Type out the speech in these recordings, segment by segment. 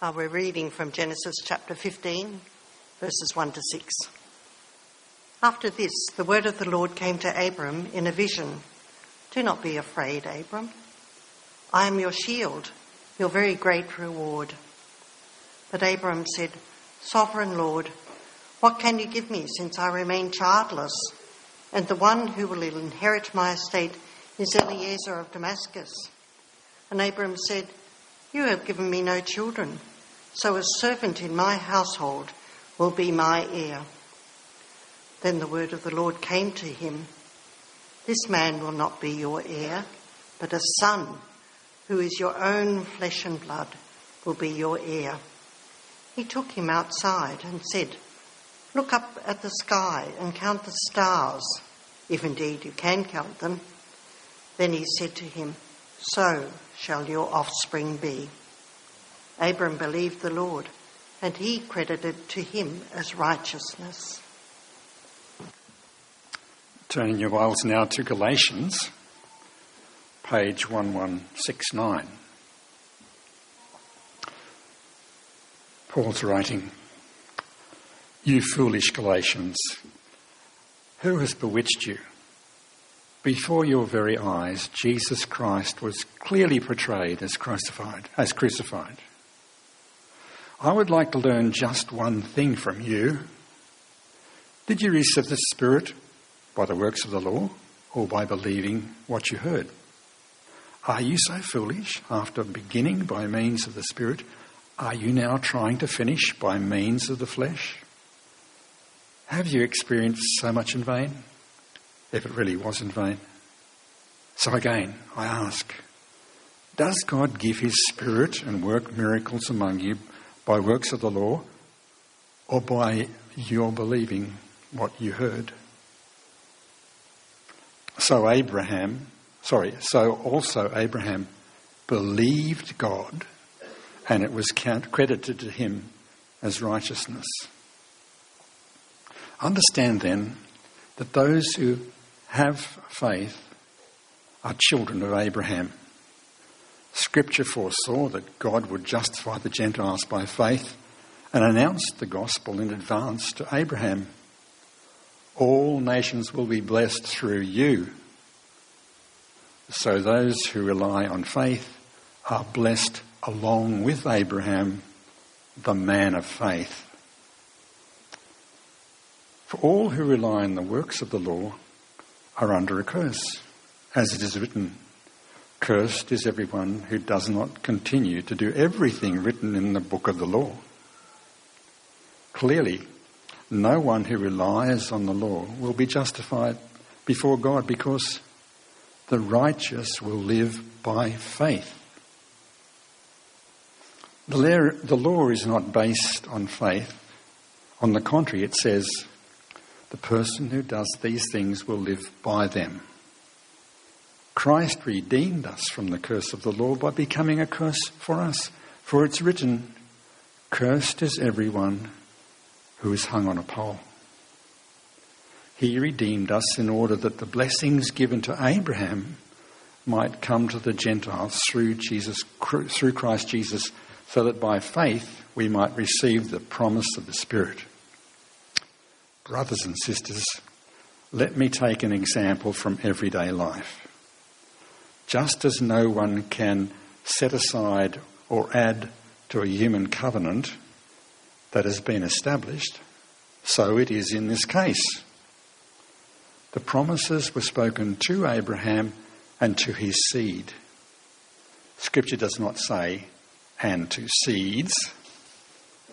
Uh, we're reading from Genesis chapter 15, verses 1 to 6. After this, the word of the Lord came to Abram in a vision Do not be afraid, Abram. I am your shield, your very great reward. But Abram said, Sovereign Lord, what can you give me since I remain childless? And the one who will inherit my estate is Eliezer of Damascus. And Abram said, You have given me no children, so a servant in my household will be my heir. Then the word of the Lord came to him This man will not be your heir, but a son, who is your own flesh and blood, will be your heir. He took him outside and said, Look up at the sky and count the stars, if indeed you can count them. Then he said to him, So shall your offspring be. Abram believed the Lord, and he credited to him as righteousness. Turning your Bibles now to Galatians, page 1169. Paul's writing, You foolish Galatians, who has bewitched you? Before your very eyes, Jesus Christ was clearly portrayed as crucified, as crucified. I would like to learn just one thing from you. Did you receive the Spirit by the works of the law or by believing what you heard? Are you so foolish after beginning by means of the Spirit? Are you now trying to finish by means of the flesh? Have you experienced so much in vain? if it really was in vain. So again, I ask Does God give His Spirit and work miracles among you by works of the law or by your believing what you heard? So Abraham, sorry, so also Abraham believed God and it was credited to him as righteousness. Understand then that those who have faith are children of Abraham. Scripture foresaw that God would justify the Gentiles by faith and announced the gospel in advance to Abraham. All nations will be blessed through you. So those who rely on faith are blessed along with Abraham, the man of faith. For all who rely on the works of the law are under a curse. As it is written, Cursed is everyone who does not continue to do everything written in the book of the law. Clearly, no one who relies on the law will be justified before God because the righteous will live by faith. The law is not based on faith. On the contrary, it says, the person who does these things will live by them. Christ redeemed us from the curse of the law by becoming a curse for us. For it's written, Cursed is everyone who is hung on a pole. He redeemed us in order that the blessings given to Abraham might come to the Gentiles through Jesus through Christ Jesus so that by faith we might receive the promise of the Spirit. Brothers and sisters, let me take an example from everyday life. Just as no one can set aside or add to a human covenant that has been established, so it is in this case. The promises were spoken to Abraham and to his seed. Scripture does not say, and to seeds,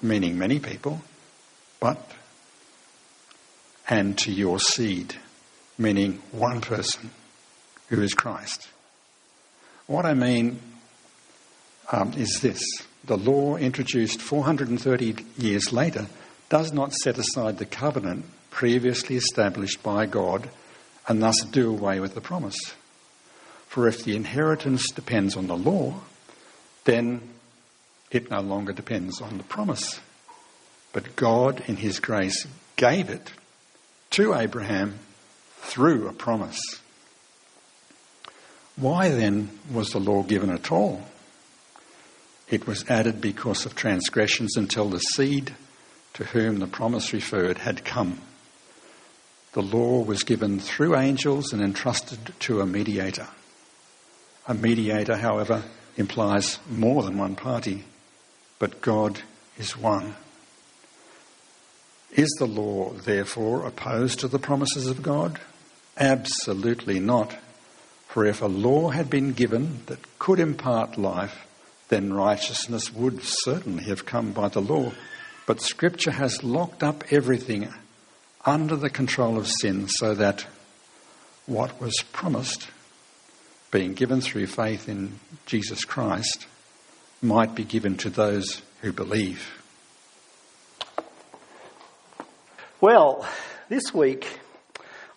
meaning many people, but and to your seed, meaning one person who is Christ. What I mean um, is this the law introduced 430 years later does not set aside the covenant previously established by God and thus do away with the promise. For if the inheritance depends on the law, then it no longer depends on the promise. But God, in His grace, gave it to Abraham through a promise. Why then was the law given at all? It was added because of transgressions until the seed to whom the promise referred had come. The law was given through angels and entrusted to a mediator. A mediator, however, implies more than one party, but God is one. Is the law, therefore, opposed to the promises of God? Absolutely not. For if a law had been given that could impart life, then righteousness would certainly have come by the law. But Scripture has locked up everything under the control of sin so that what was promised, being given through faith in Jesus Christ, might be given to those who believe. Well, this week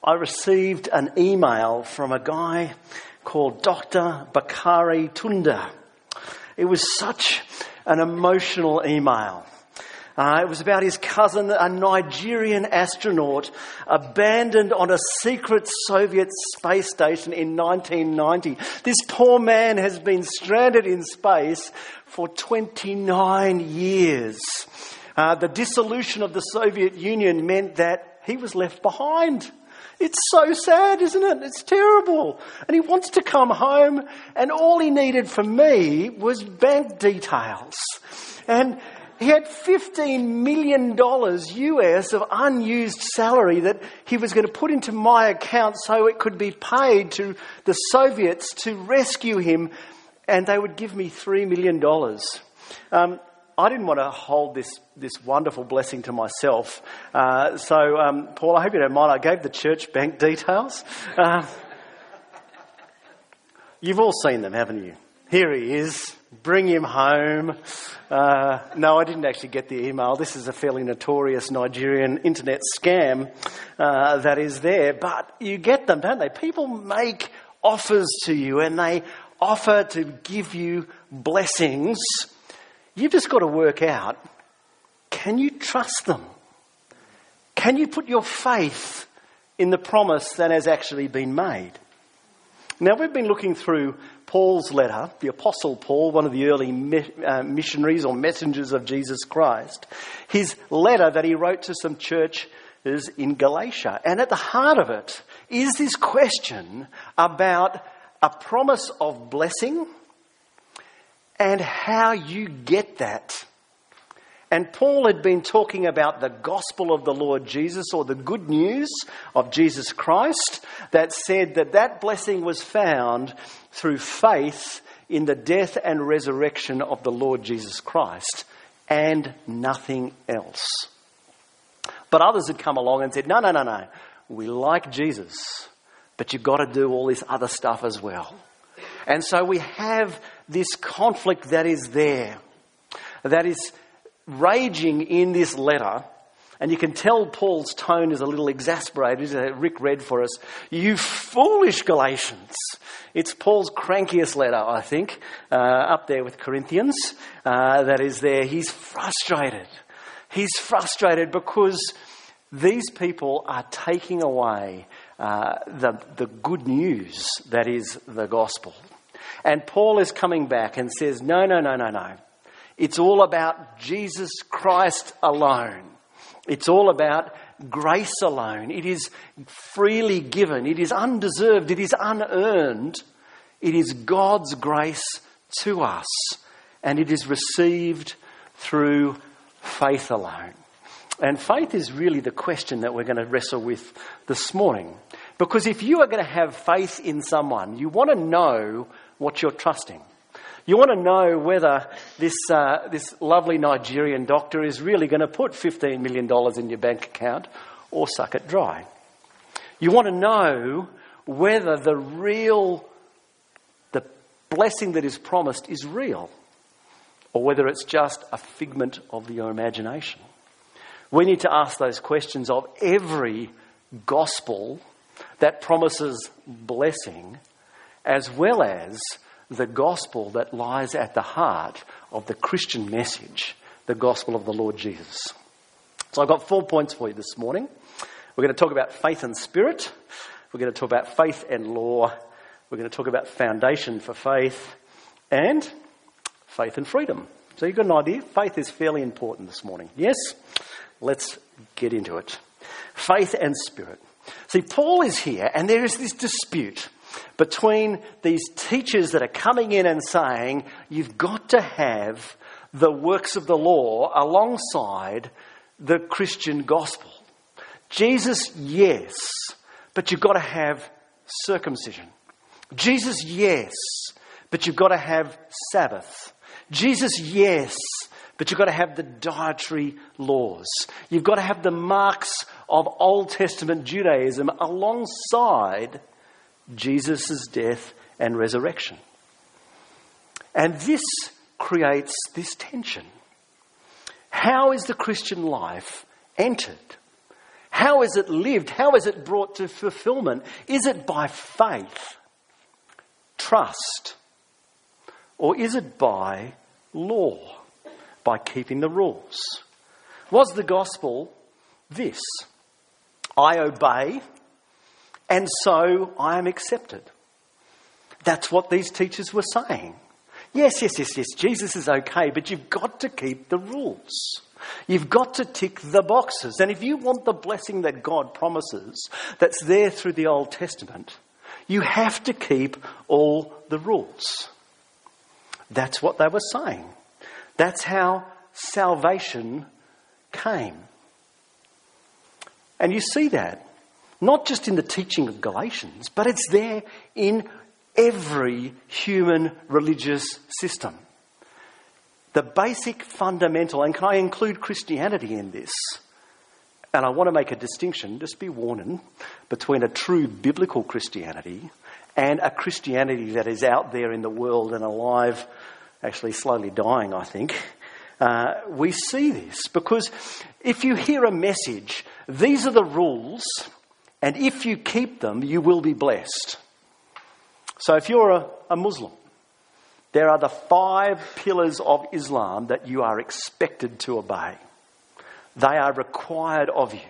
I received an email from a guy called Dr. Bakare Tunde. It was such an emotional email. Uh, it was about his cousin, a Nigerian astronaut, abandoned on a secret Soviet space station in 1990. This poor man has been stranded in space for 29 years. Uh, the dissolution of the Soviet Union meant that he was left behind. It's so sad, isn't it? It's terrible. And he wants to come home, and all he needed from me was bank details. And he had $15 million US of unused salary that he was going to put into my account so it could be paid to the Soviets to rescue him, and they would give me $3 million. Um, I didn't want to hold this, this wonderful blessing to myself. Uh, so, um, Paul, I hope you don't mind. I gave the church bank details. Uh, you've all seen them, haven't you? Here he is. Bring him home. Uh, no, I didn't actually get the email. This is a fairly notorious Nigerian internet scam uh, that is there. But you get them, don't they? People make offers to you and they offer to give you blessings You've just got to work out can you trust them? Can you put your faith in the promise that has actually been made? Now, we've been looking through Paul's letter, the Apostle Paul, one of the early uh, missionaries or messengers of Jesus Christ, his letter that he wrote to some churches in Galatia. And at the heart of it is this question about a promise of blessing and how you get that. And Paul had been talking about the gospel of the Lord Jesus or the good news of Jesus Christ that said that that blessing was found through faith in the death and resurrection of the Lord Jesus Christ and nothing else. But others had come along and said, no, no, no, no. We like Jesus, but you've got to do all this other stuff as well. And so we have this conflict that is there, that is raging in this letter. And you can tell Paul's tone is a little exasperated. Rick read for us, You foolish Galatians. It's Paul's crankiest letter, I think, uh, up there with Corinthians, uh, that is there. He's frustrated. He's frustrated because these people are taking away uh, the, the good news that is the gospel. And Paul is coming back and says, No, no, no, no, no. It's all about Jesus Christ alone. It's all about grace alone. It is freely given. It is undeserved. It is unearned. It is God's grace to us. And it is received through faith alone. And faith is really the question that we're going to wrestle with this morning. Because if you are going to have faith in someone, you want to know what you're trusting. You want to know whether this, uh, this lovely Nigerian doctor is really going to put $15 million in your bank account or suck it dry. You want to know whether the real, the blessing that is promised is real or whether it's just a figment of your imagination. We need to ask those questions of every gospel that promises blessing as well as the gospel that lies at the heart of the Christian message, the gospel of the Lord Jesus. So I've got four points for you this morning. We're going to talk about faith and spirit. We're going to talk about faith and law. We're going to talk about foundation for faith and faith and freedom. So you've got an idea. Faith is fairly important this morning. Yes? Let's get into it. Faith and spirit. See, Paul is here, and there is this dispute between these teachers that are coming in and saying, you've got to have the works of the law alongside the Christian gospel. Jesus, yes, but you've got to have circumcision. Jesus, yes, but you've got to have Sabbath. Jesus, yes, but you've got to have the dietary laws. You've got to have the marks of Old Testament Judaism alongside Jesus' death and resurrection. And this creates this tension. How is the Christian life entered? How is it lived? How is it brought to fulfillment? Is it by faith, trust, or is it by law, by keeping the rules? Was the gospel this? I obey, and so I am accepted. That's what these teachers were saying. Yes, yes, yes, yes, Jesus is okay, but you've got to keep the rules. You've got to tick the boxes. And if you want the blessing that God promises that's there through the Old Testament, you have to keep all the rules. That's what they were saying. That's how salvation came. And you see that not just in the teaching of Galatians, but it's there in every human religious system. The basic fundamental, and can I include Christianity in this? And I want to make a distinction, just be warning, between a true biblical Christianity and a Christianity that is out there in the world and alive, actually slowly dying, I think. Uh, we see this because if you hear a message, these are the rules, and if you keep them, you will be blessed. So if you're a, a Muslim, there are the five pillars of Islam that you are expected to obey. They are required of you.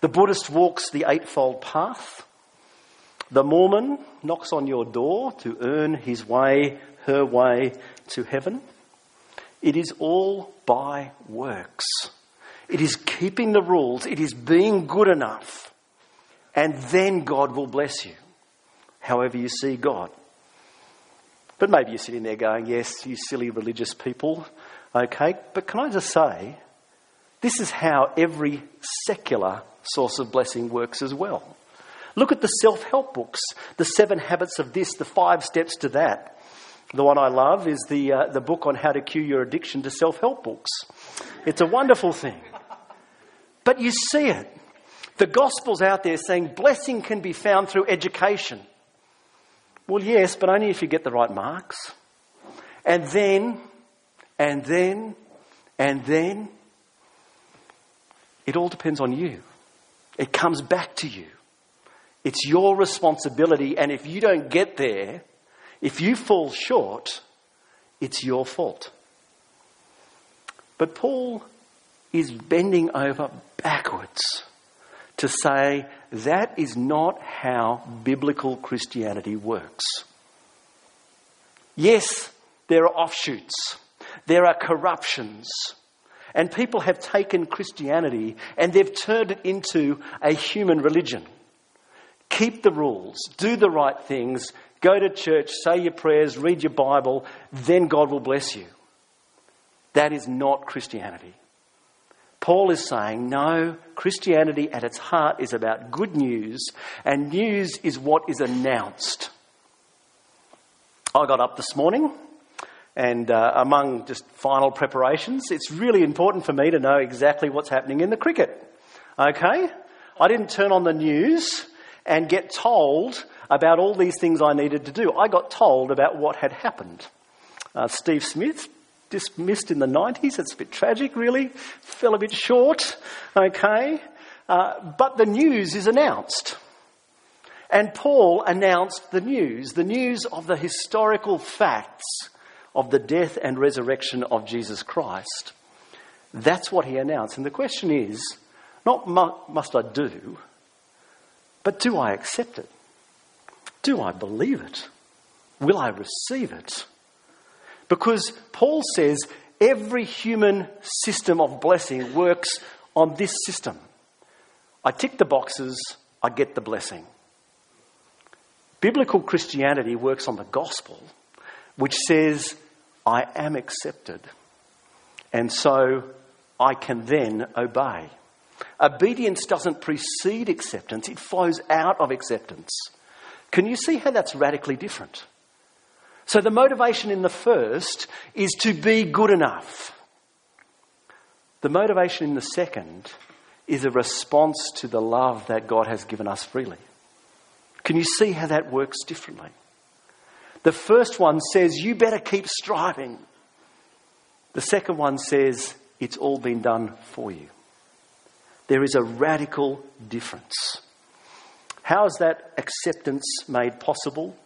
The Buddhist walks the Eightfold Path. The Mormon knocks on your door to earn his way, her way to heaven. It is all by works. It is keeping the rules. It is being good enough. And then God will bless you however you see God. But maybe you're sitting there going, Yes, you silly religious people. Okay, but can I just say, this is how every secular source of blessing works as well. Look at the self help books, the seven habits of this, the five steps to that. The one I love is the, uh, the book on how to cure your addiction to self help books. It's a wonderful thing. But you see it. The gospel's out there saying blessing can be found through education. Well, yes, but only if you get the right marks. And then, and then, and then, it all depends on you. It comes back to you. It's your responsibility, and if you don't get there, if you fall short, it's your fault. But Paul is bending over backwards to say that is not how biblical Christianity works. Yes, there are offshoots, there are corruptions, and people have taken Christianity and they've turned it into a human religion. Keep the rules, do the right things, go to church, say your prayers, read your Bible, then God will bless you. That is not Christianity. Paul is saying, no, Christianity at its heart is about good news, and news is what is announced. I got up this morning, and uh, among just final preparations, it's really important for me to know exactly what's happening in the cricket. Okay? I didn't turn on the news and get told about all these things I needed to do. I got told about what had happened. Uh, Steve Smith dismissed in the 90s. It's a bit tragic, really. Fell a bit short, okay? Uh, but the news is announced. And Paul announced the news, the news of the historical facts of the death and resurrection of Jesus Christ. That's what he announced. And the question is not must I do, but do I accept it? Do I believe it? Will I receive it? Because Paul says every human system of blessing works on this system. I tick the boxes, I get the blessing. Biblical Christianity works on the gospel, which says, I am accepted, and so I can then obey. Obedience doesn't precede acceptance, it flows out of acceptance. Can you see how that's radically different? So, the motivation in the first is to be good enough. The motivation in the second is a response to the love that God has given us freely. Can you see how that works differently? The first one says, You better keep striving. The second one says, It's all been done for you. There is a radical difference. How is that acceptance made possible?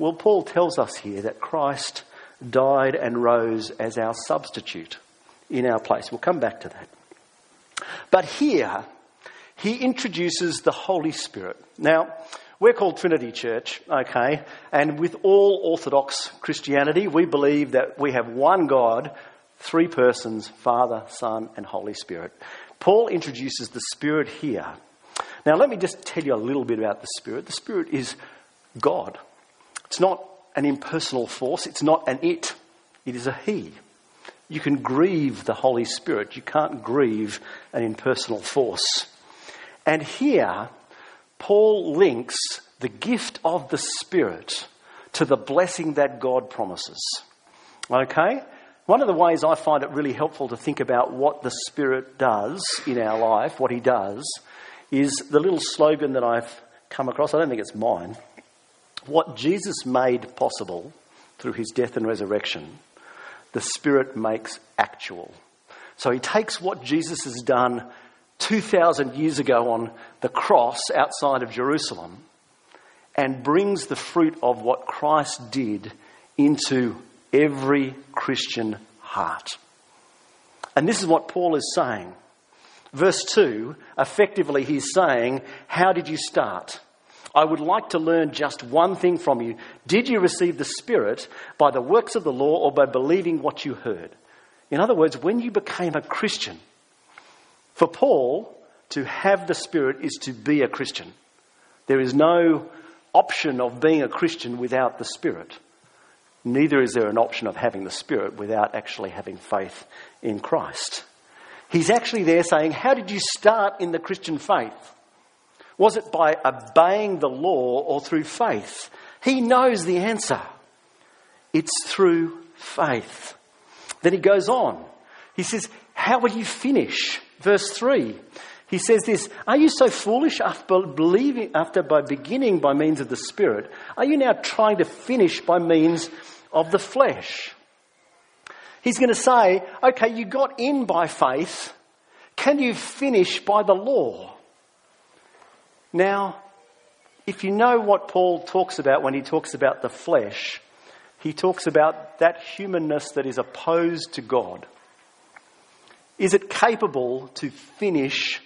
Well, Paul tells us here that Christ died and rose as our substitute in our place. We'll come back to that. But here, he introduces the Holy Spirit. Now, we're called Trinity Church, okay, and with all Orthodox Christianity, we believe that we have one God, three persons Father, Son, and Holy Spirit. Paul introduces the Spirit here. Now, let me just tell you a little bit about the Spirit. The Spirit is God, it's not an impersonal force, it's not an it, it is a He. You can grieve the Holy Spirit, you can't grieve an impersonal force. And here, Paul links the gift of the Spirit to the blessing that God promises. Okay? One of the ways I find it really helpful to think about what the Spirit does in our life, what He does, is the little slogan that I've come across. I don't think it's mine. What Jesus made possible through His death and resurrection, the Spirit makes actual. So He takes what Jesus has done 2,000 years ago on the cross outside of Jerusalem and brings the fruit of what Christ did into every Christian heart. And this is what Paul is saying. Verse 2, effectively, he's saying, How did you start? I would like to learn just one thing from you. Did you receive the Spirit by the works of the law or by believing what you heard? In other words, when you became a Christian, for Paul, to have the Spirit is to be a Christian. There is no option of being a Christian without the Spirit. Neither is there an option of having the Spirit without actually having faith in Christ. He's actually there saying, How did you start in the Christian faith? Was it by obeying the law or through faith? He knows the answer. It's through faith. Then he goes on. He says, How will you finish? Verse 3. He says this Are you so foolish after believing after by beginning by means of the Spirit? Are you now trying to finish by means of the flesh? He's going to say, Okay, you got in by faith. Can you finish by the law? Now, if you know what Paul talks about when he talks about the flesh, he talks about that humanness that is opposed to God. Is it capable to finish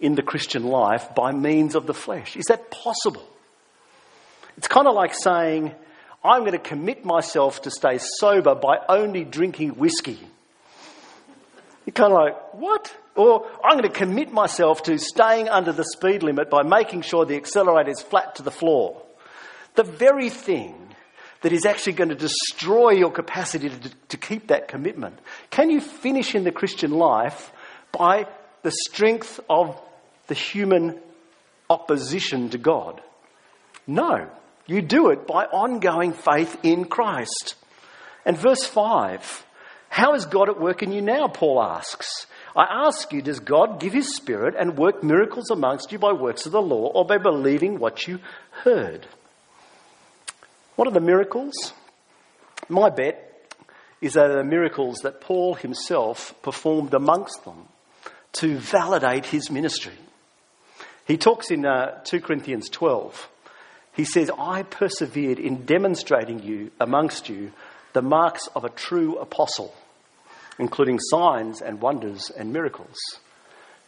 in the Christian life by means of the flesh. Is that possible? It's kind of like saying, I'm going to commit myself to stay sober by only drinking whiskey. You're kind of like, what? Or I'm going to commit myself to staying under the speed limit by making sure the accelerator is flat to the floor. The very thing that is actually going to destroy your capacity to, to keep that commitment. Can you finish in the Christian life by the strength of the human opposition to God. No, you do it by ongoing faith in Christ. And verse 5 How is God at work in you now? Paul asks. I ask you, does God give his spirit and work miracles amongst you by works of the law or by believing what you heard? What are the miracles? My bet is that the miracles that Paul himself performed amongst them to validate his ministry. He talks in uh, 2 Corinthians 12. He says, I persevered in demonstrating you amongst you the marks of a true apostle, including signs and wonders and miracles.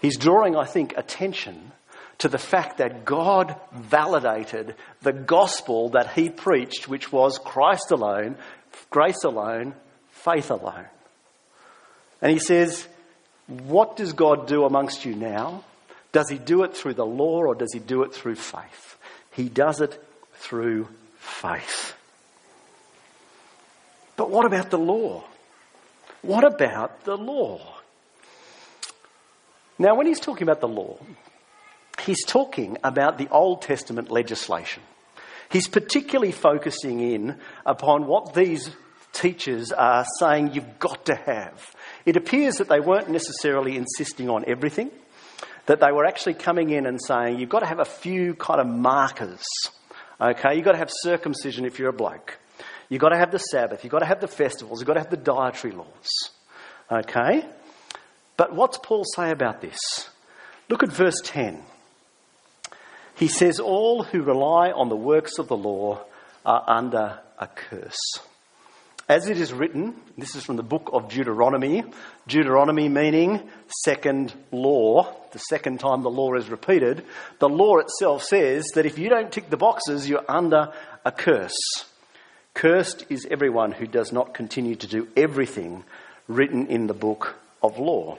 He's drawing, I think, attention to the fact that God validated the gospel that he preached, which was Christ alone, grace alone, faith alone. And he says, What does God do amongst you now? Does he do it through the law or does he do it through faith? He does it through faith. But what about the law? What about the law? Now, when he's talking about the law, he's talking about the Old Testament legislation. He's particularly focusing in upon what these teachers are saying you've got to have. It appears that they weren't necessarily insisting on everything, that they were actually coming in and saying you've got to have a few kind of markers. Okay, you've got to have circumcision if you're a bloke. You've got to have the Sabbath. You've got to have the festivals. You've got to have the dietary laws. Okay? But what's Paul say about this? Look at verse 10. He says, All who rely on the works of the law are under a curse. As it is written, this is from the book of Deuteronomy, Deuteronomy meaning second law, the second time the law is repeated. The law itself says that if you don't tick the boxes, you're under a curse. Cursed is everyone who does not continue to do everything written in the book of law.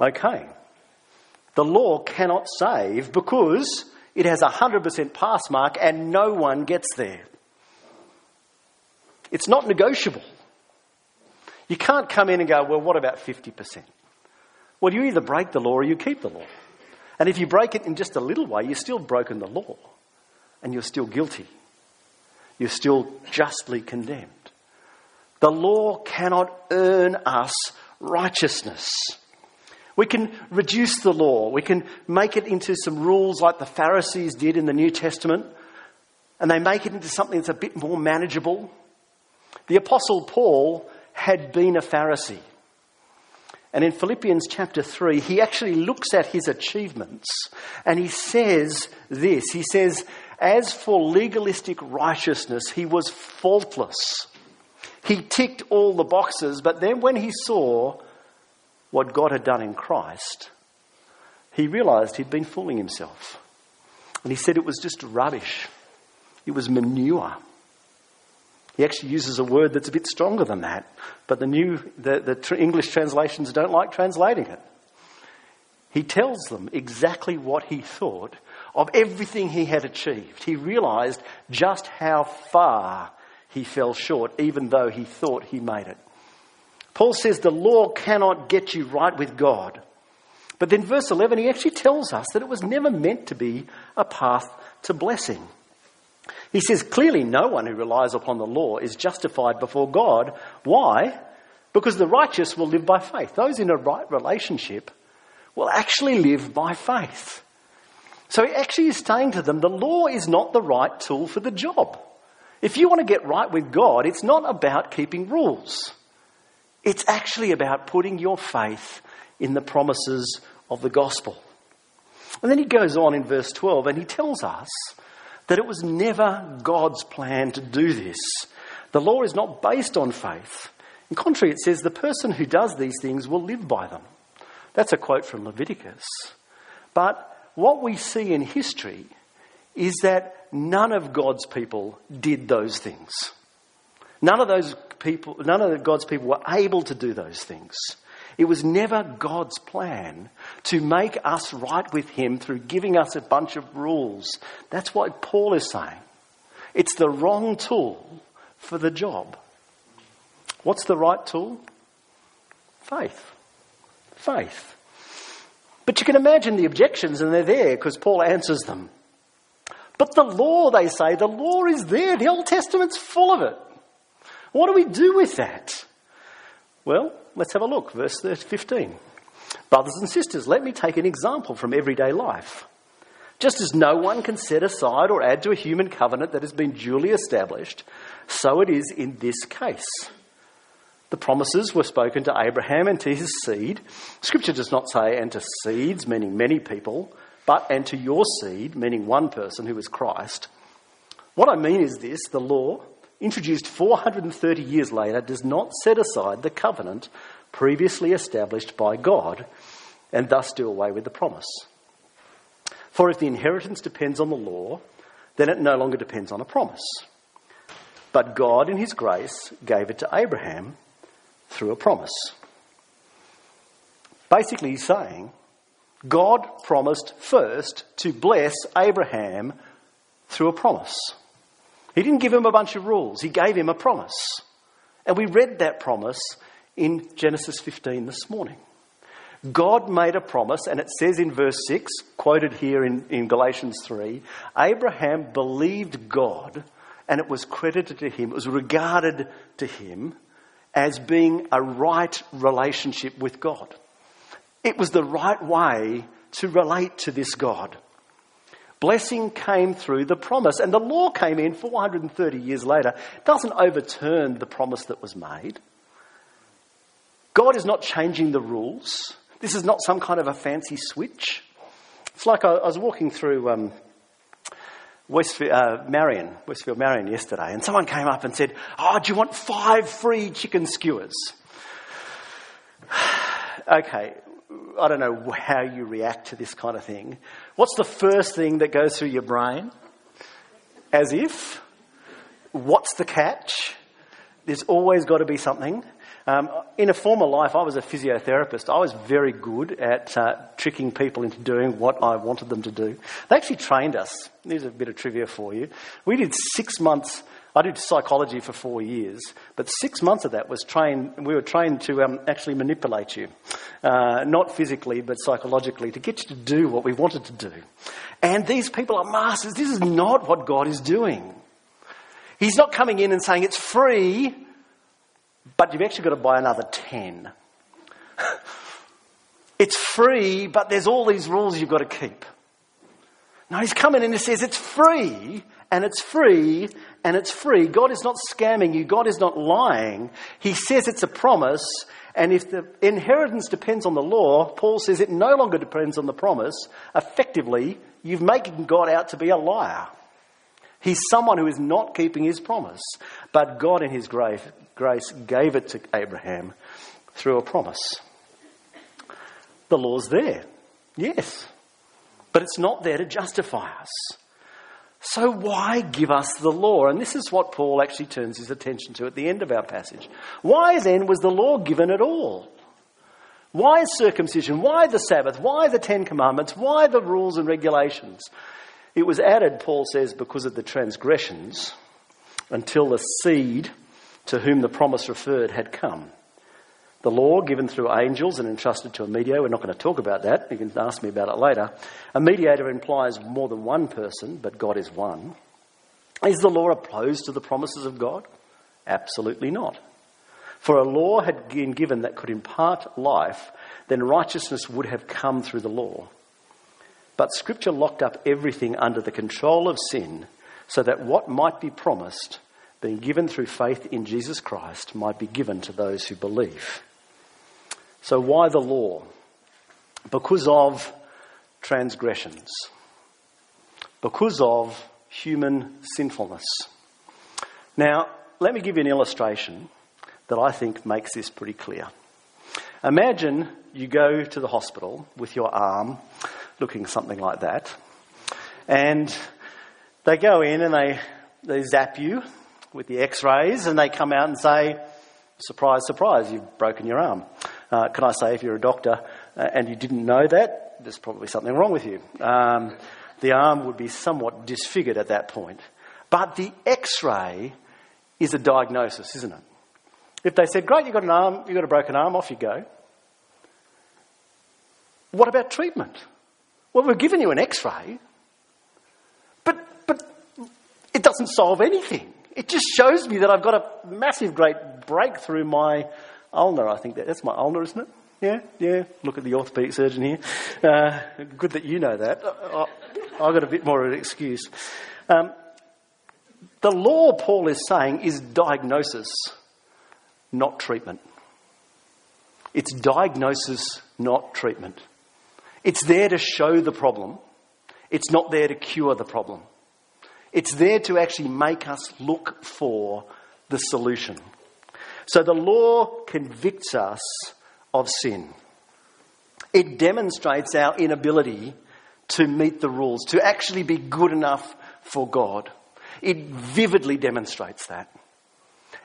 Okay. The law cannot save because it has a 100% pass mark and no one gets there. It's not negotiable. You can't come in and go, well, what about 50%? Well, you either break the law or you keep the law. And if you break it in just a little way, you've still broken the law and you're still guilty. You're still justly condemned. The law cannot earn us righteousness. We can reduce the law. We can make it into some rules like the Pharisees did in the New Testament, and they make it into something that's a bit more manageable. The Apostle Paul had been a Pharisee. And in Philippians chapter 3, he actually looks at his achievements and he says this He says, As for legalistic righteousness, he was faultless. He ticked all the boxes, but then when he saw what God had done in Christ, he realized he'd been fooling himself. And he said it was just rubbish, it was manure. He actually uses a word that's a bit stronger than that, but the new the, the tr- English translations don't like translating it. He tells them exactly what he thought of everything he had achieved. He realized just how far he fell short, even though he thought he made it. Paul says the law cannot get you right with God. But then, verse 11, he actually tells us that it was never meant to be a path to blessing. He says clearly no one who relies upon the law is justified before God. Why? Because the righteous will live by faith. Those in a right relationship will actually live by faith. So he actually is saying to them the law is not the right tool for the job. If you want to get right with God, it's not about keeping rules. It's actually about putting your faith in the promises of the gospel. And then he goes on in verse 12 and he tells us that it was never God's plan to do this. The law is not based on faith. In contrary, it says the person who does these things will live by them. That's a quote from Leviticus. But what we see in history is that none of God's people did those things. None of those people, none of God's people were able to do those things. It was never God's plan to make us right with Him through giving us a bunch of rules. That's what Paul is saying. It's the wrong tool for the job. What's the right tool? Faith. Faith. But you can imagine the objections, and they're there because Paul answers them. But the law, they say, the law is there. The Old Testament's full of it. What do we do with that? Well, let's have a look. Verse 15. Brothers and sisters, let me take an example from everyday life. Just as no one can set aside or add to a human covenant that has been duly established, so it is in this case. The promises were spoken to Abraham and to his seed. Scripture does not say, and to seeds, meaning many people, but and to your seed, meaning one person who is Christ. What I mean is this the law, introduced 430 years later, does not set aside the covenant previously established by God and thus do away with the promise. For if the inheritance depends on the law, then it no longer depends on a promise. But God, in His grace, gave it to Abraham through a promise. Basically, he's saying God promised first to bless Abraham through a promise. He didn't give him a bunch of rules, he gave him a promise. And we read that promise in Genesis 15 this morning. God made a promise, and it says in verse 6, quoted here in, in Galatians 3 Abraham believed God, and it was credited to him, it was regarded to him as being a right relationship with God. It was the right way to relate to this God. Blessing came through the promise, and the law came in 430 years later. It doesn't overturn the promise that was made. God is not changing the rules. This is not some kind of a fancy switch. It's like I, was walking through um, Westfield, uh, Marion, Westfield Marion yesterday, and someone came up and said, Oh, do you want five free chicken skewers? okay, I don't know how you react to this kind of thing. What's the first thing that goes through your brain? As if? What's the catch? There's always got to be something. Um, in a former life, I was a physiotherapist. I was very good at uh, tricking people into doing what I wanted them to do. They actually trained us. Here's a bit of trivia for you. We did six months. I did psychology for four years, but six months of that was trained. We were trained to um, actually manipulate you, uh, not physically but psychologically, to get you to do what we wanted to do. And these people are masters. This is not what God is doing. He's not coming in and saying it's free but you've actually got to buy another 10. it's free, but there's all these rules you've got to keep. Now he's coming in and he says it's free, and it's free, and it's free. God is not scamming you, God is not lying. He says it's a promise, and if the inheritance depends on the law, Paul says it no longer depends on the promise. Effectively, you've making God out to be a liar. He's someone who is not keeping his promise. But God, in his grace, grace gave it to Abraham through a promise. The law's there, yes, but it's not there to justify us. So why give us the law? And this is what Paul actually turns his attention to at the end of our passage. Why then was the law given at all? Why circumcision? Why the Sabbath? Why the Ten Commandments? Why the rules and regulations? It was added, Paul says, because of the transgressions until the seed to whom the promise referred had come. The law, given through angels and entrusted to a mediator, we're not going to talk about that. You can ask me about it later. A mediator implies more than one person, but God is one. Is the law opposed to the promises of God? Absolutely not. For a law had been given that could impart life, then righteousness would have come through the law. But Scripture locked up everything under the control of sin so that what might be promised being given through faith in Jesus Christ, might be given to those who believe. So, why the law? Because of transgressions, because of human sinfulness. Now, let me give you an illustration that I think makes this pretty clear. Imagine you go to the hospital with your arm looking something like that, and they go in and they, they zap you with the x rays and they come out and say, surprise, surprise, you've broken your arm. Uh, can I say, if you're a doctor uh, and you didn't know that, there's probably something wrong with you. Um, the arm would be somewhat disfigured at that point. But the x ray is a diagnosis, isn't it? If they said, Great, you've got an arm, you've got a broken arm, off you go. What about treatment? Well, we've given you an x ray, but, but it doesn't solve anything. It just shows me that I've got a massive, great breakthrough my ulnar. I think that, that's my ulnar, isn't it? Yeah, yeah. Look at the orthopedic surgeon here. Uh, good that you know that. Uh, I've got a bit more of an excuse. Um, the law, Paul is saying, is diagnosis, not treatment. It's diagnosis, not treatment. It's there to show the problem. It's not there to cure the problem. It's there to actually make us look for the solution. So the law convicts us of sin. It demonstrates our inability to meet the rules, to actually be good enough for God. It vividly demonstrates that.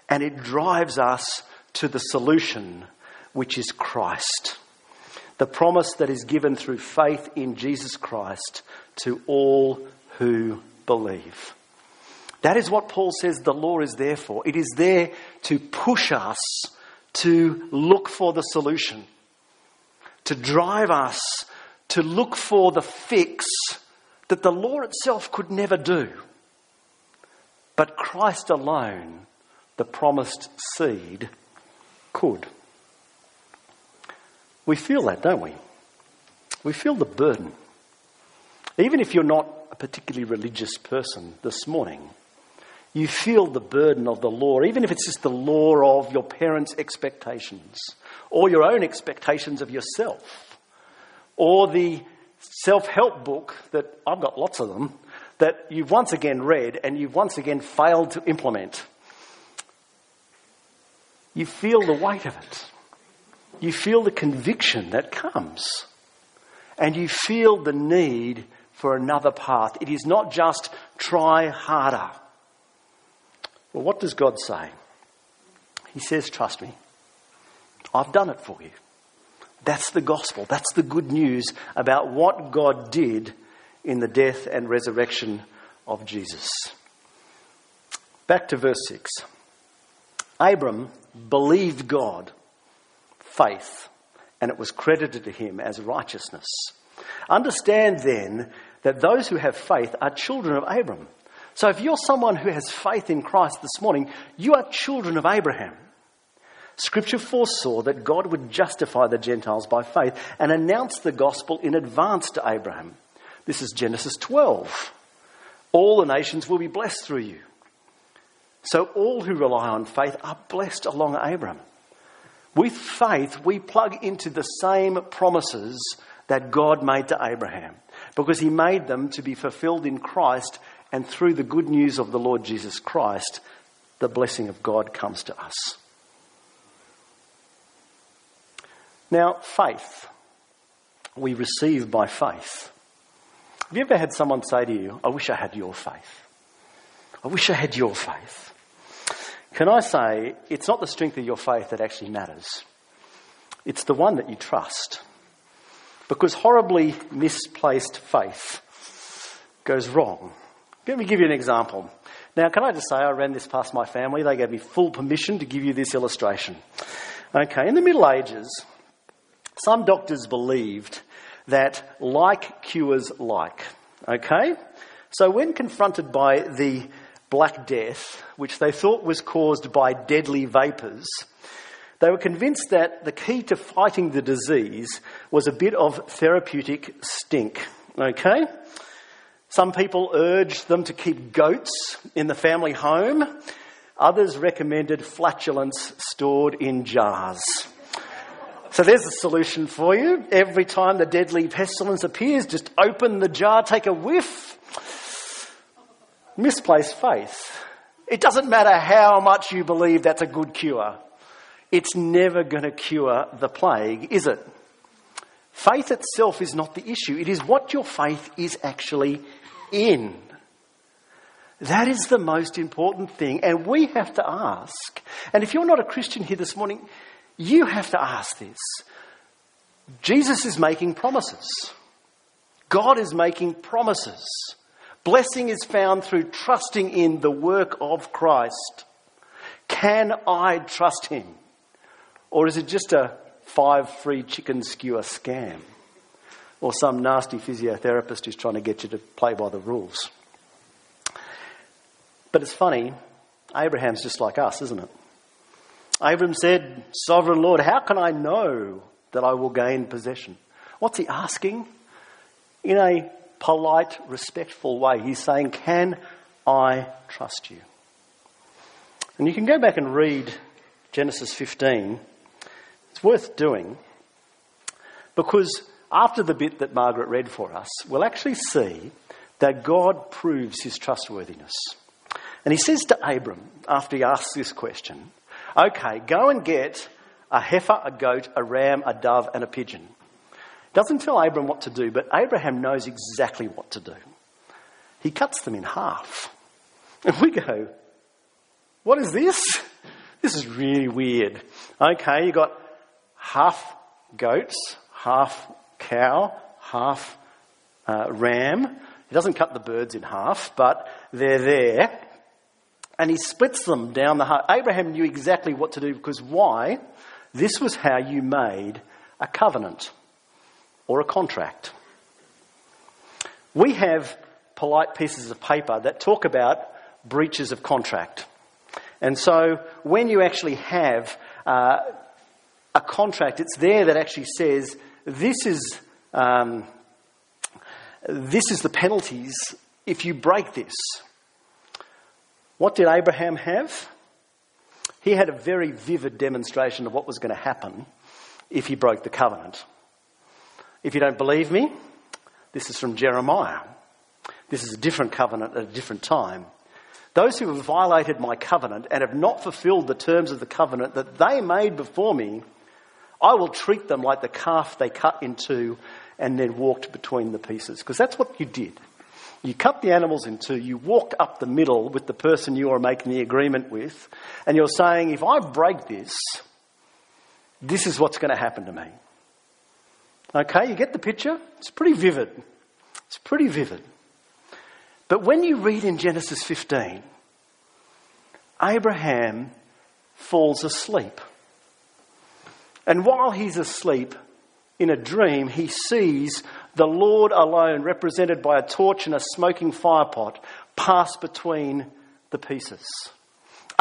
And it drives us to the solution, which is Christ. The promise that is given through faith in Jesus Christ to all who believe. That is what Paul says the law is there for. It is there to push us to look for the solution, to drive us to look for the fix that the law itself could never do. But Christ alone, the promised seed, could. We feel that, don't we? We feel the burden. Even if you're not a particularly religious person this morning, you feel the burden of the law, even if it's just the law of your parents' expectations or your own expectations of yourself or the self help book that I've got lots of them that you've once again read and you've once again failed to implement. You feel the weight of it. You feel the conviction that comes. And you feel the need for another path. It is not just try harder. Well, what does God say? He says, Trust me. I've done it for you. That's the gospel. That's the good news about what God did in the death and resurrection of Jesus. Back to verse 6. Abram believed God, faith, and it was credited to him as righteousness. Understand then that those who have faith are children of Abram. So if you're someone who has faith in Christ this morning, you are children of Abraham. Scripture foresaw that God would justify the Gentiles by faith and announce the gospel in advance to Abraham. This is Genesis 12. All the nations will be blessed through you. So all who rely on faith are blessed along Abraham. With faith, we plug into the same promises that God made to Abraham because he made them to be fulfilled in Christ and through the good news of the Lord Jesus Christ, the blessing of God comes to us. Now, faith, we receive by faith. Have you ever had someone say to you, I wish I had your faith? I wish I had your faith. Can I say, it's not the strength of your faith that actually matters, it's the one that you trust. Because horribly misplaced faith goes wrong. Let me give you an example. Now, can I just say, I ran this past my family. They gave me full permission to give you this illustration. Okay, in the Middle Ages, some doctors believed that like cures like. Okay? So, when confronted by the Black Death, which they thought was caused by deadly vapours, they were convinced that the key to fighting the disease was a bit of therapeutic stink. Okay? Some people urged them to keep goats in the family home. Others recommended flatulence stored in jars. So there's a solution for you. Every time the deadly pestilence appears, just open the jar, take a whiff. Misplaced faith. It doesn't matter how much you believe that's a good cure. It's never going to cure the plague, is it? Faith itself is not the issue. It is what your faith is actually in. That is the most important thing. And we have to ask. And if you're not a Christian here this morning, you have to ask this. Jesus is making promises. God is making promises. Blessing is found through trusting in the work of Christ. Can I trust him? Or is it just a five free chicken skewer scam? Or some nasty physiotherapist who's trying to get you to play by the rules? But it's funny, Abraham's just like us, isn't it? Abram said, Sovereign Lord, how can I know that I will gain possession? What's he asking? In a polite, respectful way, he's saying, Can I trust you? And you can go back and read Genesis 15. It's worth doing because after the bit that Margaret read for us, we'll actually see that God proves his trustworthiness. And he says to Abram, after he asks this question, Okay, go and get a heifer, a goat, a ram, a dove, and a pigeon. Doesn't tell Abram what to do, but Abraham knows exactly what to do. He cuts them in half. And we go, What is this? This is really weird. Okay, you got half goats, half cow, half uh, ram. He doesn't cut the birds in half, but they're there. And he splits them down the heart. Abraham knew exactly what to do because why? This was how you made a covenant or a contract. We have polite pieces of paper that talk about breaches of contract. And so when you actually have uh, a contract, it's there that actually says this is, um, this is the penalties if you break this. What did Abraham have? He had a very vivid demonstration of what was going to happen if he broke the covenant. If you don't believe me, this is from Jeremiah. This is a different covenant at a different time. Those who have violated my covenant and have not fulfilled the terms of the covenant that they made before me, I will treat them like the calf they cut in two and then walked between the pieces. Because that's what you did. You cut the animals in two, you walk up the middle with the person you are making the agreement with, and you're saying, if I break this, this is what's going to happen to me. Okay, you get the picture? It's pretty vivid. It's pretty vivid. But when you read in Genesis 15, Abraham falls asleep. And while he's asleep, in a dream, he sees the Lord alone, represented by a torch and a smoking firepot, pass between the pieces.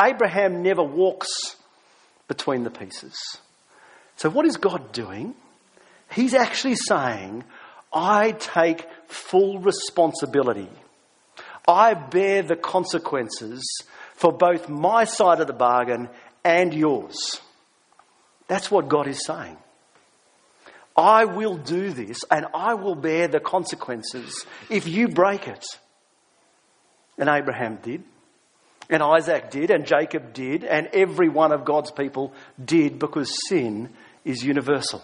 Abraham never walks between the pieces. So, what is God doing? He's actually saying, I take full responsibility. I bear the consequences for both my side of the bargain and yours. That's what God is saying. I will do this and I will bear the consequences if you break it. And Abraham did. And Isaac did, and Jacob did, and every one of God's people did because sin is universal.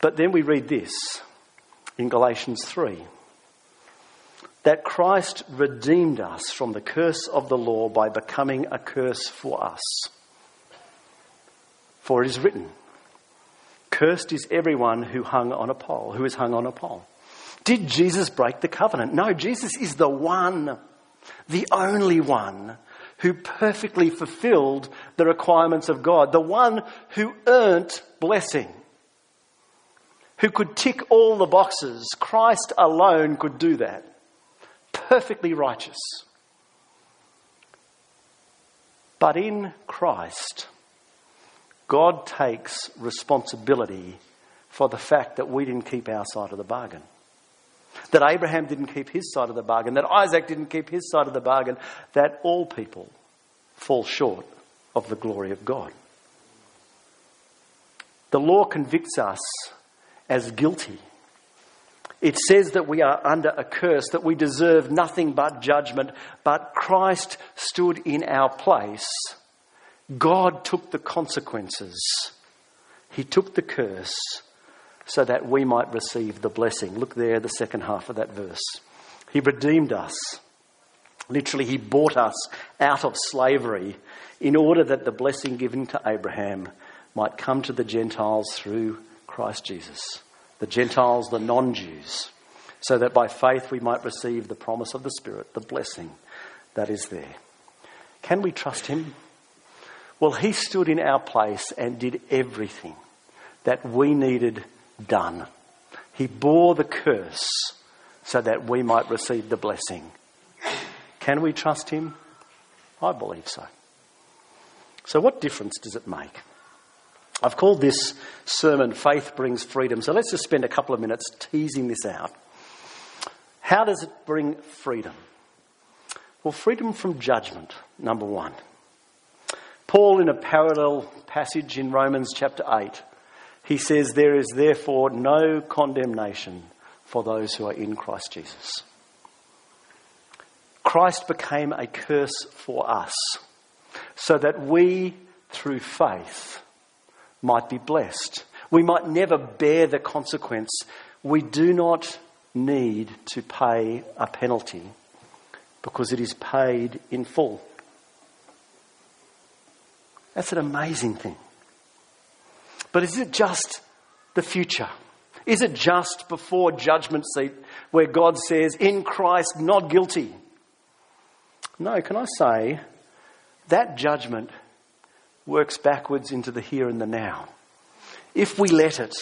But then we read this in Galatians 3 that Christ redeemed us from the curse of the law by becoming a curse for us. For it is written, Cursed is everyone who hung on a pole, who is hung on a pole. Did Jesus break the covenant? No, Jesus is the one, the only one who perfectly fulfilled the requirements of God, the one who earned blessing, who could tick all the boxes. Christ alone could do that. Perfectly righteous. But in Christ, God takes responsibility for the fact that we didn't keep our side of the bargain. That Abraham didn't keep his side of the bargain, that Isaac didn't keep his side of the bargain, that all people fall short of the glory of God. The law convicts us as guilty. It says that we are under a curse, that we deserve nothing but judgment, but Christ stood in our place God took the consequences. He took the curse so that we might receive the blessing. Look there, the second half of that verse. He redeemed us. Literally, He bought us out of slavery in order that the blessing given to Abraham might come to the Gentiles through Christ Jesus. The Gentiles, the non Jews, so that by faith we might receive the promise of the Spirit, the blessing that is there. Can we trust Him? Well, he stood in our place and did everything that we needed done. He bore the curse so that we might receive the blessing. Can we trust him? I believe so. So, what difference does it make? I've called this sermon Faith Brings Freedom. So, let's just spend a couple of minutes teasing this out. How does it bring freedom? Well, freedom from judgment, number one. Paul, in a parallel passage in Romans chapter 8, he says, There is therefore no condemnation for those who are in Christ Jesus. Christ became a curse for us so that we, through faith, might be blessed. we might never bear the consequence, we do not need to pay a penalty because it is paid in full. That's an amazing thing. But is it just the future? Is it just before judgment seat where God says, in Christ, not guilty? No, can I say that judgment works backwards into the here and the now. If we let it,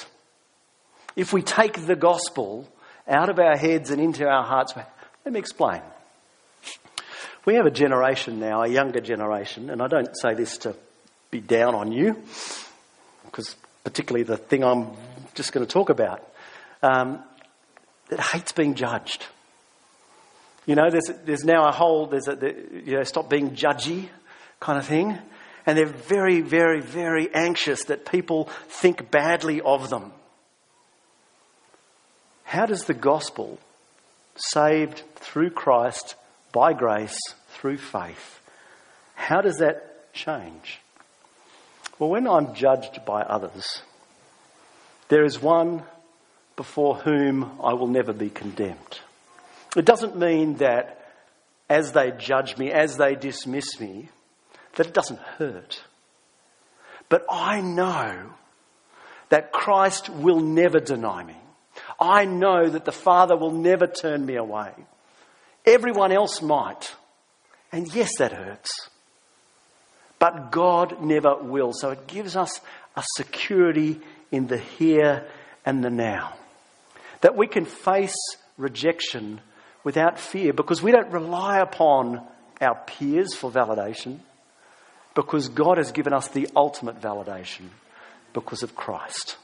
if we take the gospel out of our heads and into our hearts, let me explain. We have a generation now, a younger generation, and I don't say this to be down on you, because particularly the thing I'm just going to talk about, um, that hates being judged. You know, there's, there's now a whole, there's a, you know, stop being judgy kind of thing. And they're very, very, very anxious that people think badly of them. How does the gospel, saved through Christ by grace through faith, how does that change? Well, when I'm judged by others, there is one before whom I will never be condemned. It doesn't mean that as they judge me, as they dismiss me, that it doesn't hurt. But I know that Christ will never deny me. I know that the Father will never turn me away. Everyone else might. And yes, that hurts. But God never will. So it gives us a security in the here and the now. That we can face rejection without fear because we don't rely upon our peers for validation because God has given us the ultimate validation because of Christ.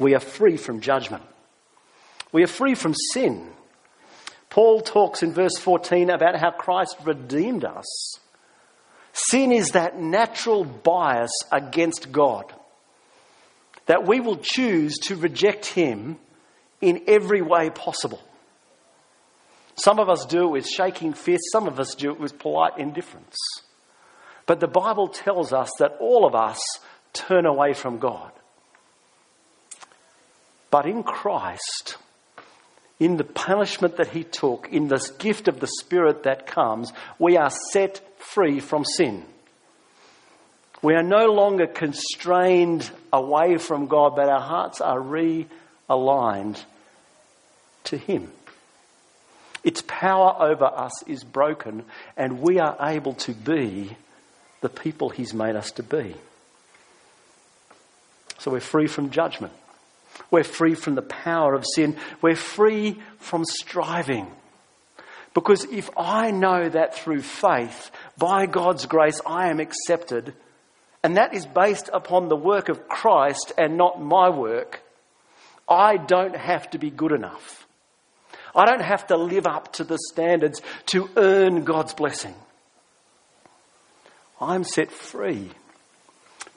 We are free from judgment. We are free from sin. Paul talks in verse 14 about how Christ redeemed us. Sin is that natural bias against God, that we will choose to reject Him in every way possible. Some of us do it with shaking fists, some of us do it with polite indifference. But the Bible tells us that all of us turn away from God. But in Christ, in the punishment that He took, in this gift of the Spirit that comes, we are set free from sin. We are no longer constrained away from God, but our hearts are realigned to Him. Its power over us is broken, and we are able to be the people He's made us to be. So we're free from judgment. We're free from the power of sin. We're free from striving. Because if I know that through faith, by God's grace, I am accepted, and that is based upon the work of Christ and not my work, I don't have to be good enough. I don't have to live up to the standards to earn God's blessing. I'm set free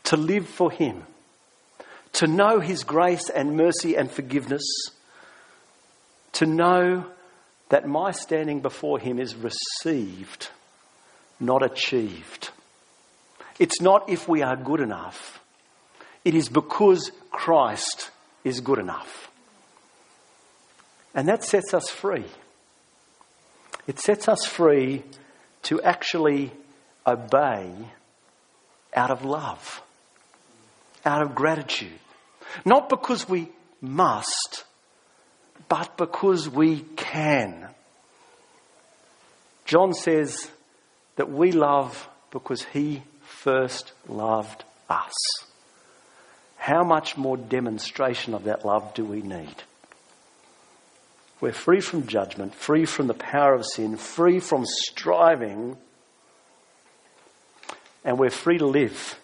to live for Him, to know His grace and mercy and forgiveness, to know that my standing before Him is received, not achieved. It's not if we are good enough, it is because Christ is good enough. And that sets us free. It sets us free to actually obey out of love, out of gratitude. Not because we must, but because we can. John says that we love because he first loved us. How much more demonstration of that love do we need? We're free from judgment, free from the power of sin, free from striving and we're free to live.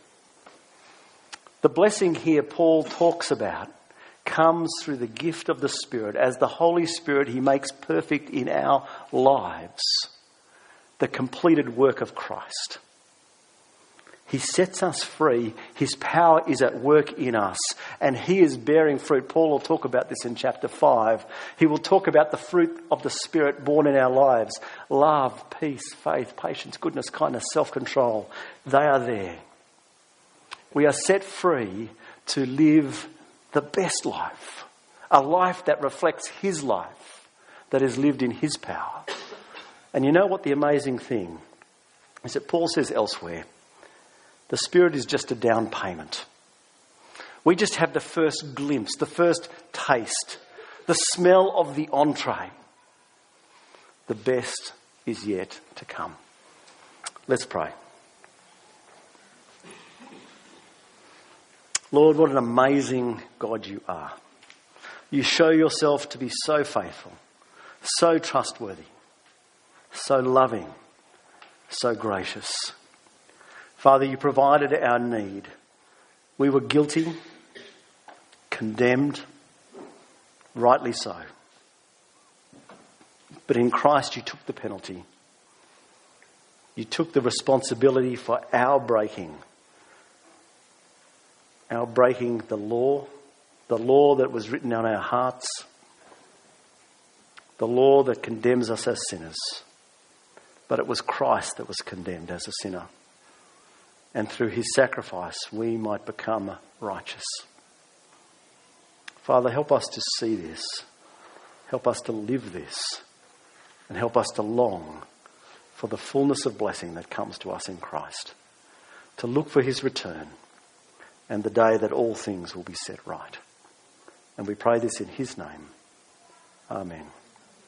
The blessing here Paul talks about comes through the gift of the Spirit. As the Holy Spirit, He makes perfect in our lives the completed work of Christ. He sets us free. His power is at work in us, and He is bearing fruit. Paul will talk about this in chapter 5. He will talk about the fruit of the Spirit born in our lives love, peace, faith, patience, goodness, kindness, self control. They are there. We are set free to live the best life, a life that reflects His life, that is lived in His power. And you know what the amazing thing is that Paul says elsewhere the Spirit is just a down payment. We just have the first glimpse, the first taste, the smell of the entree. The best is yet to come. Let's pray. Lord, what an amazing God you are. You show yourself to be so faithful, so trustworthy, so loving, so gracious. Father, you provided our need. We were guilty, condemned, rightly so. But in Christ, you took the penalty. You took the responsibility for our breaking our breaking the law, the law that was written on our hearts, the law that condemns us as sinners. But it was Christ that was condemned as a sinner. And through his sacrifice, we might become righteous. Father, help us to see this. Help us to live this. And help us to long for the fullness of blessing that comes to us in Christ. To look for his return and the day that all things will be set right. And we pray this in his name. Amen.